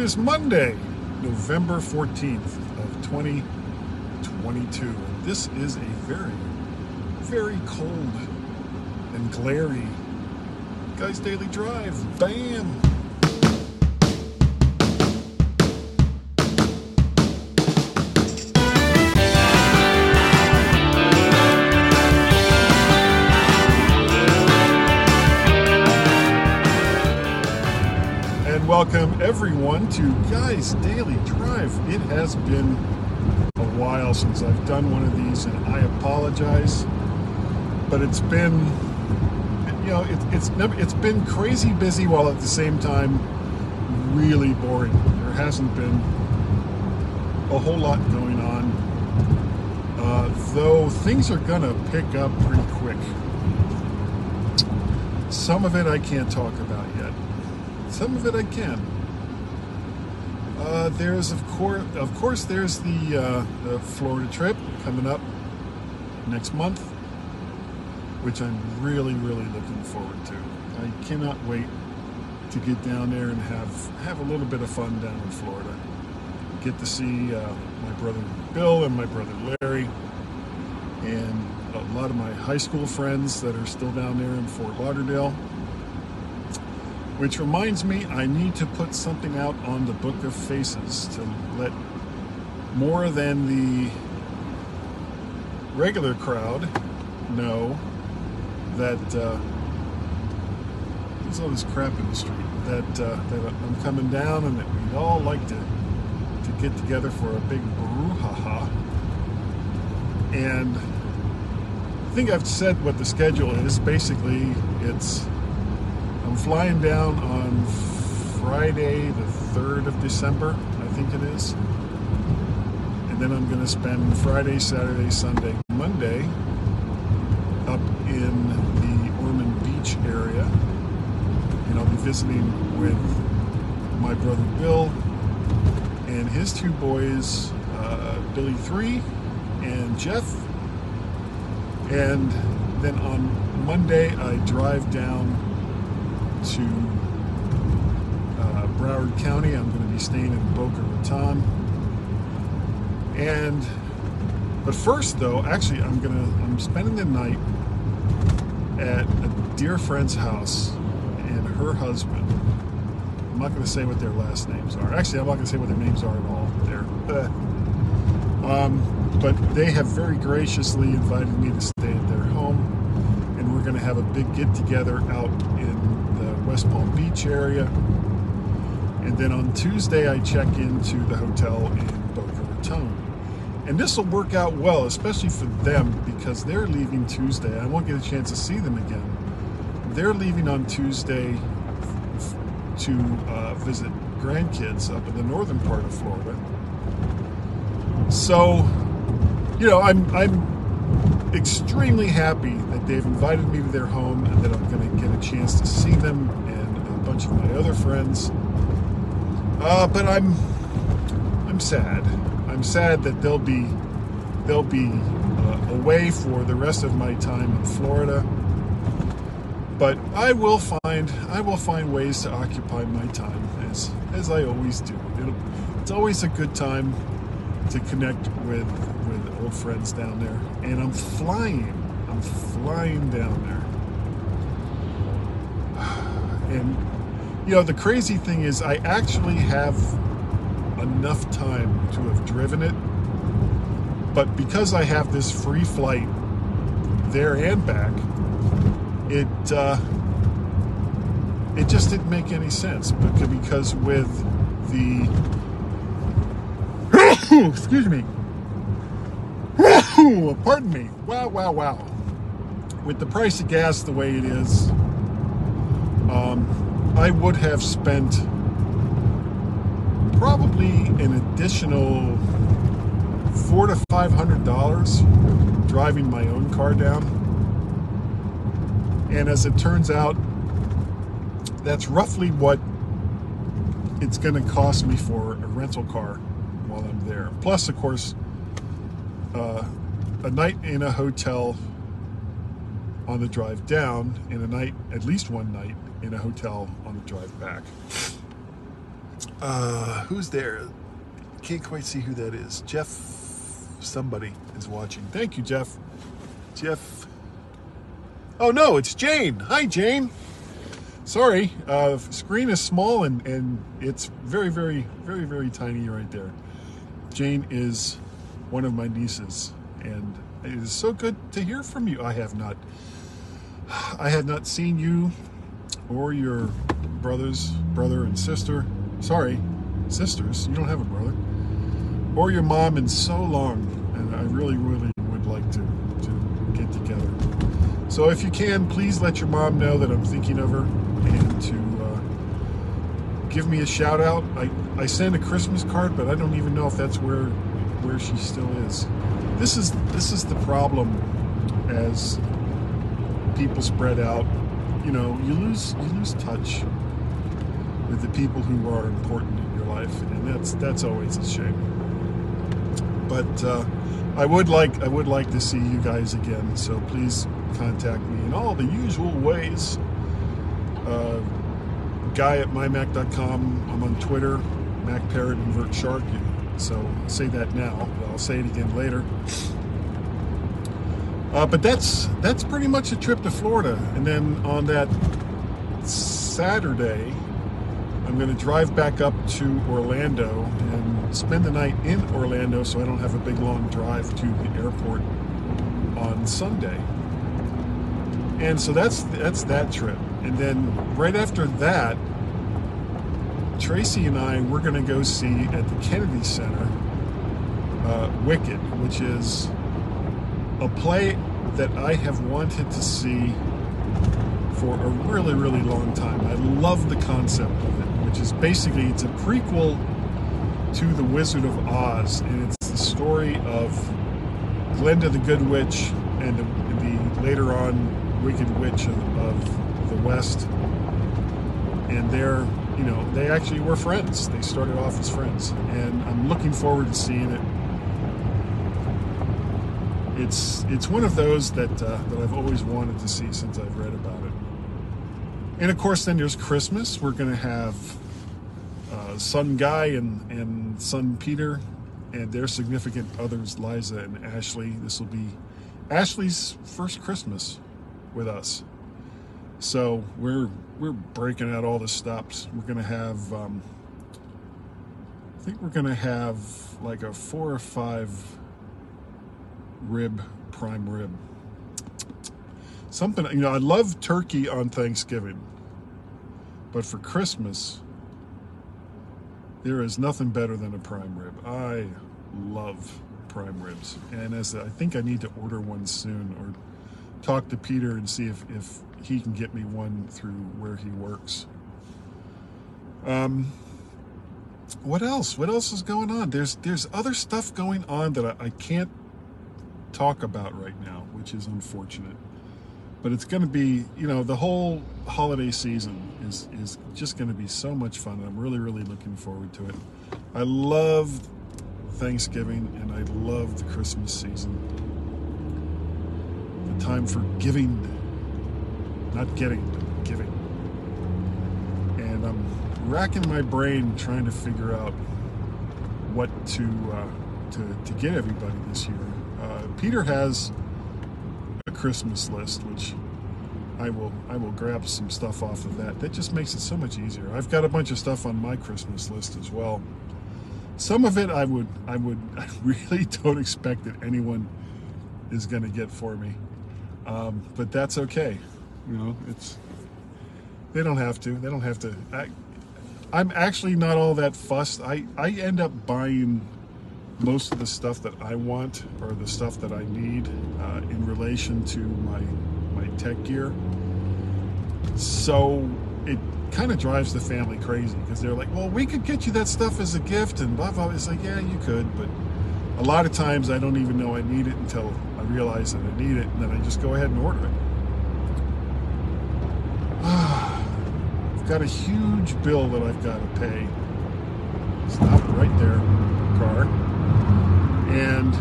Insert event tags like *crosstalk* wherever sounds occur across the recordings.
It is Monday, November 14th of 2022. And this is a very, very cold and glary Guys Daily Drive. Bam! Welcome everyone to Guys Daily Drive. It has been a while since I've done one of these, and I apologize. But it's been, you know, it, it's it's been crazy busy while at the same time really boring. There hasn't been a whole lot going on, uh, though things are gonna pick up pretty quick. Some of it I can't talk about yet. Some of it I can. Uh, there's of course, of course, there's the, uh, the Florida trip coming up next month, which I'm really, really looking forward to. I cannot wait to get down there and have have a little bit of fun down in Florida. Get to see uh, my brother Bill and my brother Larry, and a lot of my high school friends that are still down there in Fort Lauderdale. Which reminds me, I need to put something out on the Book of Faces to let more than the regular crowd know that uh, there's all this crap in the street. That uh, that I'm coming down, and that we'd all like to to get together for a big brouhaha. And I think I've said what the schedule is. Basically, it's I'm flying down on Friday, the 3rd of December, I think it is. And then I'm going to spend Friday, Saturday, Sunday, Monday up in the Ormond Beach area. And I'll be visiting with my brother Bill and his two boys, uh, Billy 3 and Jeff. And then on Monday, I drive down to uh, Broward County. I'm going to be staying in Boca Raton. And, but first though, actually, I'm to, I'm spending the night at a dear friend's house and her husband. I'm not going to say what their last names are. Actually, I'm not going to say what their names are at all. They're, um, but they have very graciously invited me to stay at their home, and we're going to have a big get together out West Palm Beach area. And then on Tuesday, I check into the hotel in Boca Raton. And this will work out well, especially for them, because they're leaving Tuesday. I won't get a chance to see them again. They're leaving on Tuesday to uh, visit grandkids up in the northern part of Florida. So, you know, I'm I'm extremely happy that they've invited me to their home and that I'm going to get a chance to see them and a bunch of my other friends. Uh, but I'm I'm sad. I'm sad that they'll be they'll be uh, away for the rest of my time in Florida. But I will find I will find ways to occupy my time as as I always do. It'll, it's always a good time to connect with with old friends down there. And I'm flying. I'm flying down there. *sighs* And you know, the crazy thing is I actually have enough time to have driven it. But because I have this free flight there and back, it uh, it just didn't make any sense because with the *coughs* excuse me pardon me. Wow wow wow. With the price of gas the way it is um, I would have spent probably an additional four to five hundred dollars driving my own car down. And as it turns out, that's roughly what it's going to cost me for a rental car while I'm there. Plus, of course, uh, a night in a hotel on the drive down, and a night, at least one night, in a hotel on the drive back. Uh, who's there? Can't quite see who that is. Jeff, somebody is watching. Thank you, Jeff. Jeff. Oh no, it's Jane. Hi, Jane. Sorry, uh, screen is small and, and it's very, very, very, very tiny right there. Jane is one of my nieces, and it is so good to hear from you. I have not, I had not seen you or your brothers, brother and sister. Sorry, sisters. You don't have a brother, or your mom in so long, and I really, really would like to to get together. So if you can, please let your mom know that I'm thinking of her and to uh, give me a shout out. I, I sent a Christmas card, but I don't even know if that's where where she still is. This is this is the problem as people spread out. You know, you lose you lose touch with the people who are important in your life, and that's that's always a shame. But uh, I would like I would like to see you guys again. So please contact me in all the usual ways. Uh, guy at mymac.com. I'm on Twitter, Mac Parrot Invert Shark. So I'll say that now, but I'll say it again later. Uh, but that's that's pretty much a trip to Florida, and then on that Saturday, I'm going to drive back up to Orlando and spend the night in Orlando, so I don't have a big long drive to the airport on Sunday. And so that's that's that trip. And then right after that, Tracy and I we're going to go see at the Kennedy Center uh, Wicked, which is a play that I have wanted to see for a really really long time. I love the concept of it, which is basically it's a prequel to The Wizard of Oz, and it's the story of Glinda the Good Witch and the, the later on Wicked Witch of, of the West. And they're, you know, they actually were friends. They started off as friends. And I'm looking forward to seeing it. It's it's one of those that uh, that I've always wanted to see since I've read about it. And of course, then there's Christmas. We're going to have uh, son Guy and and son Peter and their significant others, Liza and Ashley. This will be Ashley's first Christmas with us. So we're we're breaking out all the stops. We're gonna have um, I think we're gonna have like a four or five rib prime rib. Something you know, I love turkey on Thanksgiving, but for Christmas, there is nothing better than a prime rib. I love prime ribs, and as I think I need to order one soon or talk to Peter and see if, if he can get me one through where he works. Um, what else? What else is going on? There's there's other stuff going on that I, I can't talk about right now, which is unfortunate. But it's going to be, you know, the whole holiday season is is just going to be so much fun. I'm really really looking forward to it. I love Thanksgiving and I love the Christmas season The time for giving, not getting, but giving. And I'm racking my brain trying to figure out what to uh, to, to get everybody this year. Uh, Peter has a Christmas list, which I will I will grab some stuff off of that. That just makes it so much easier. I've got a bunch of stuff on my Christmas list as well. Some of it I would I would *laughs* I really don't expect that anyone is going to get for me. Um, but that's okay. You know, it's they don't have to. They don't have to. I, I'm actually not all that fussed. I, I end up buying most of the stuff that I want or the stuff that I need uh, in relation to my my tech gear. So it kind of drives the family crazy because they're like, "Well, we could get you that stuff as a gift," and blah blah. It's like, yeah, you could, but a lot of times I don't even know I need it until I realize that I need it, and then I just go ahead and order it. I've got a huge bill that I've got to pay. Stop right there, car. And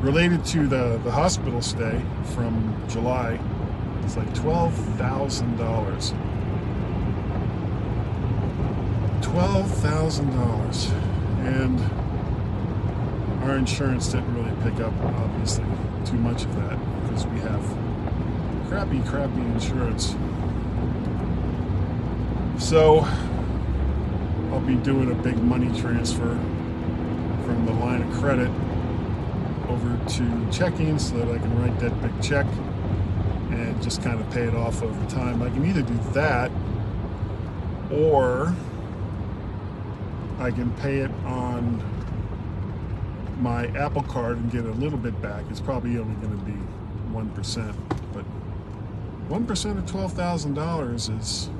related to the, the hospital stay from July, it's like $12,000. $12,000. And our insurance didn't really pick up, obviously, too much of that because we have crappy, crappy insurance. So I'll be doing a big money transfer from the line of credit over to checking so that I can write that big check and just kind of pay it off over time. I can either do that or I can pay it on my Apple Card and get a little bit back. It's probably only going to be 1%, but 1% of $12,000 is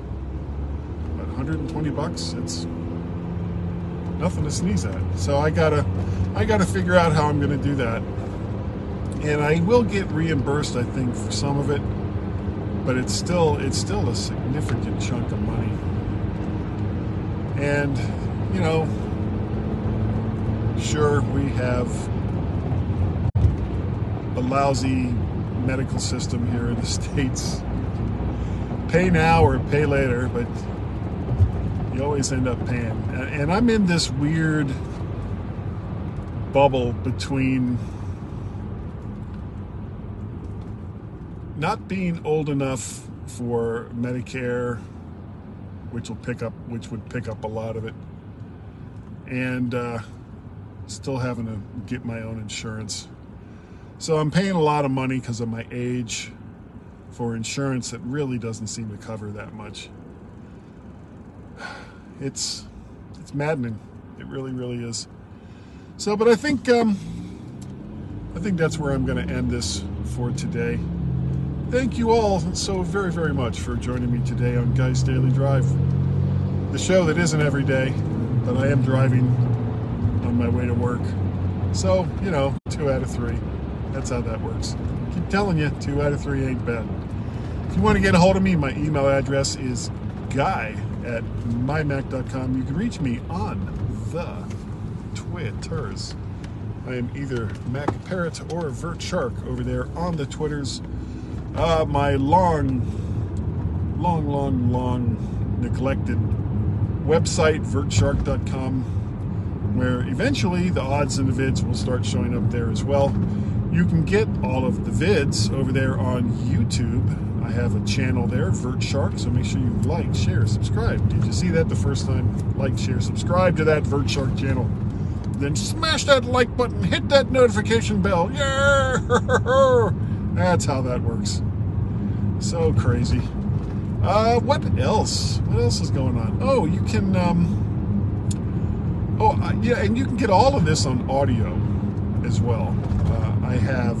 120 bucks. It's nothing to sneeze at. So I gotta, I gotta figure out how I'm to do that. And I will get reimbursed, I think, for some of it, but it's still, it's still a significant chunk of money. And you know, sure, we have a lousy medical system here in the *laughs* States. Pay now or pay later, but you always end up paying. And I'm in this weird bubble between not being old enough for Medicare, which will pick up, which would pick up a lot of it, and uh, still having to get my own insurance. So I'm paying a lot of money because of my age for insurance that really doesn't seem to cover that much. It's it's maddening. It really, really is. So, but I think um, I think that's where I'm going to end this for today. Thank you all so very, very much for joining me today on Guys Daily Drive, the show that isn't every day but I am driving on my way to work. So, you know, two out of three. That's how that works. Keep telling you, two out of three ain't bad. If you want to get a hold of me, my email address is guy at mymac.com. You can reach me on the Twitters. I am either Mac Parrot or Vert Shark over there on the Twitters. Uh, my long, long, long, long neglected website, vertshark.com, where eventually the odds and the vids will start showing up there as well. You can get all of the vids over there on YouTube. I have a channel there, Vert Shark, so make sure you like, share, subscribe. Did you see that the first time? Like, share, subscribe to that Vert Shark channel. Then smash that like button, hit that notification bell. Yeah! *laughs* That's how that works. So crazy. Uh, what else? What else is going on? Oh, you can. Um, oh, uh, yeah, and you can get all of this on audio as well. Uh, I have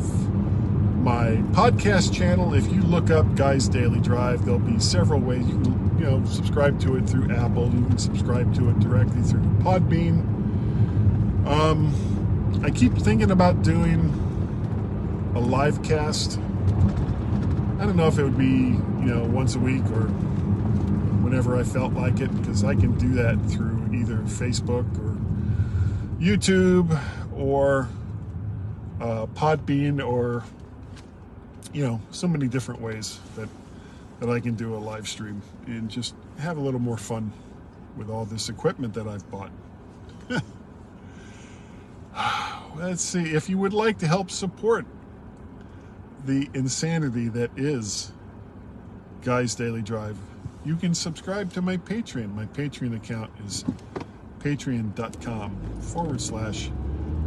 my podcast channel. If you look up Guys Daily Drive, there'll be several ways you can, you know, subscribe to it through Apple. You can subscribe to it directly through Podbean. Um, I keep thinking about doing a live cast I don't know if it would be, you know, once a week or whenever I felt like it, because I can do that through either Facebook or YouTube or uh, Podbean or, you know, so many different ways that that I can do a live stream and just have a little more fun with all this equipment that I've bought. *sighs* Let's see if you would like to help support the insanity that is Guys Daily Drive, you can subscribe to my Patreon. My Patreon account is patreon.com forward slash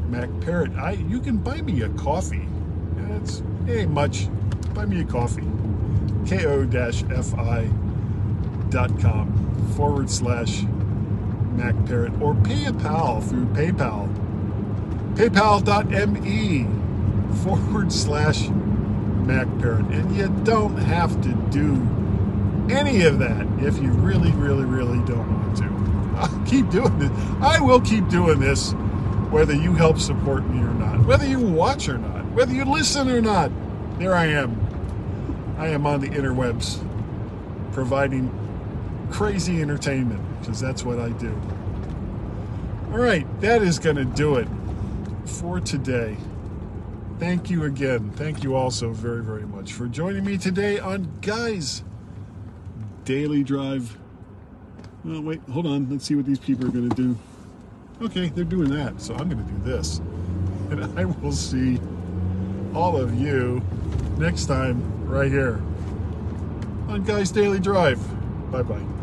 Mac Parrot. I you can buy me a coffee. It's it ain't much. Buy me a coffee. ko-fi.com forward slash Mac Parrot or PayPal through PayPal. PayPal.me forward slash Mac Parrot. And you don't have to do any of that if you really, really, really don't want to. I'll keep doing this. I will keep doing this whether you help support me or not, whether you watch or not, whether you listen or not. There I am. I am on the interwebs providing crazy entertainment because that's what I do. All right, that is going to do it for today. Thank you again. Thank you also very, very much for joining me today on Guys Daily Drive. Oh, wait, hold on. Let's see what these people are going to do. Okay, they're doing that, so I'm going to do this. *laughs* And I will see all of you next time right here on Guy's Daily Drive. Bye bye.